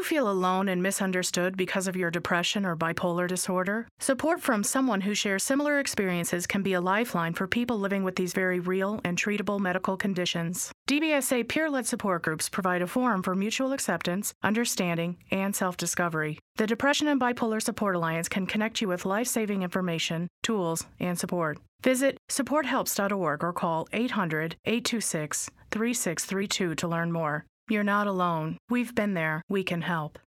you feel alone and misunderstood because of your depression or bipolar disorder? Support from someone who shares similar experiences can be a lifeline for people living with these very real and treatable medical conditions. DBSA peer led support groups provide a forum for mutual acceptance, understanding, and self discovery. The Depression and Bipolar Support Alliance can connect you with life saving information, tools, and support. Visit supporthelps.org or call 800 826 3632 to learn more. You're not alone. We've been there. We can help.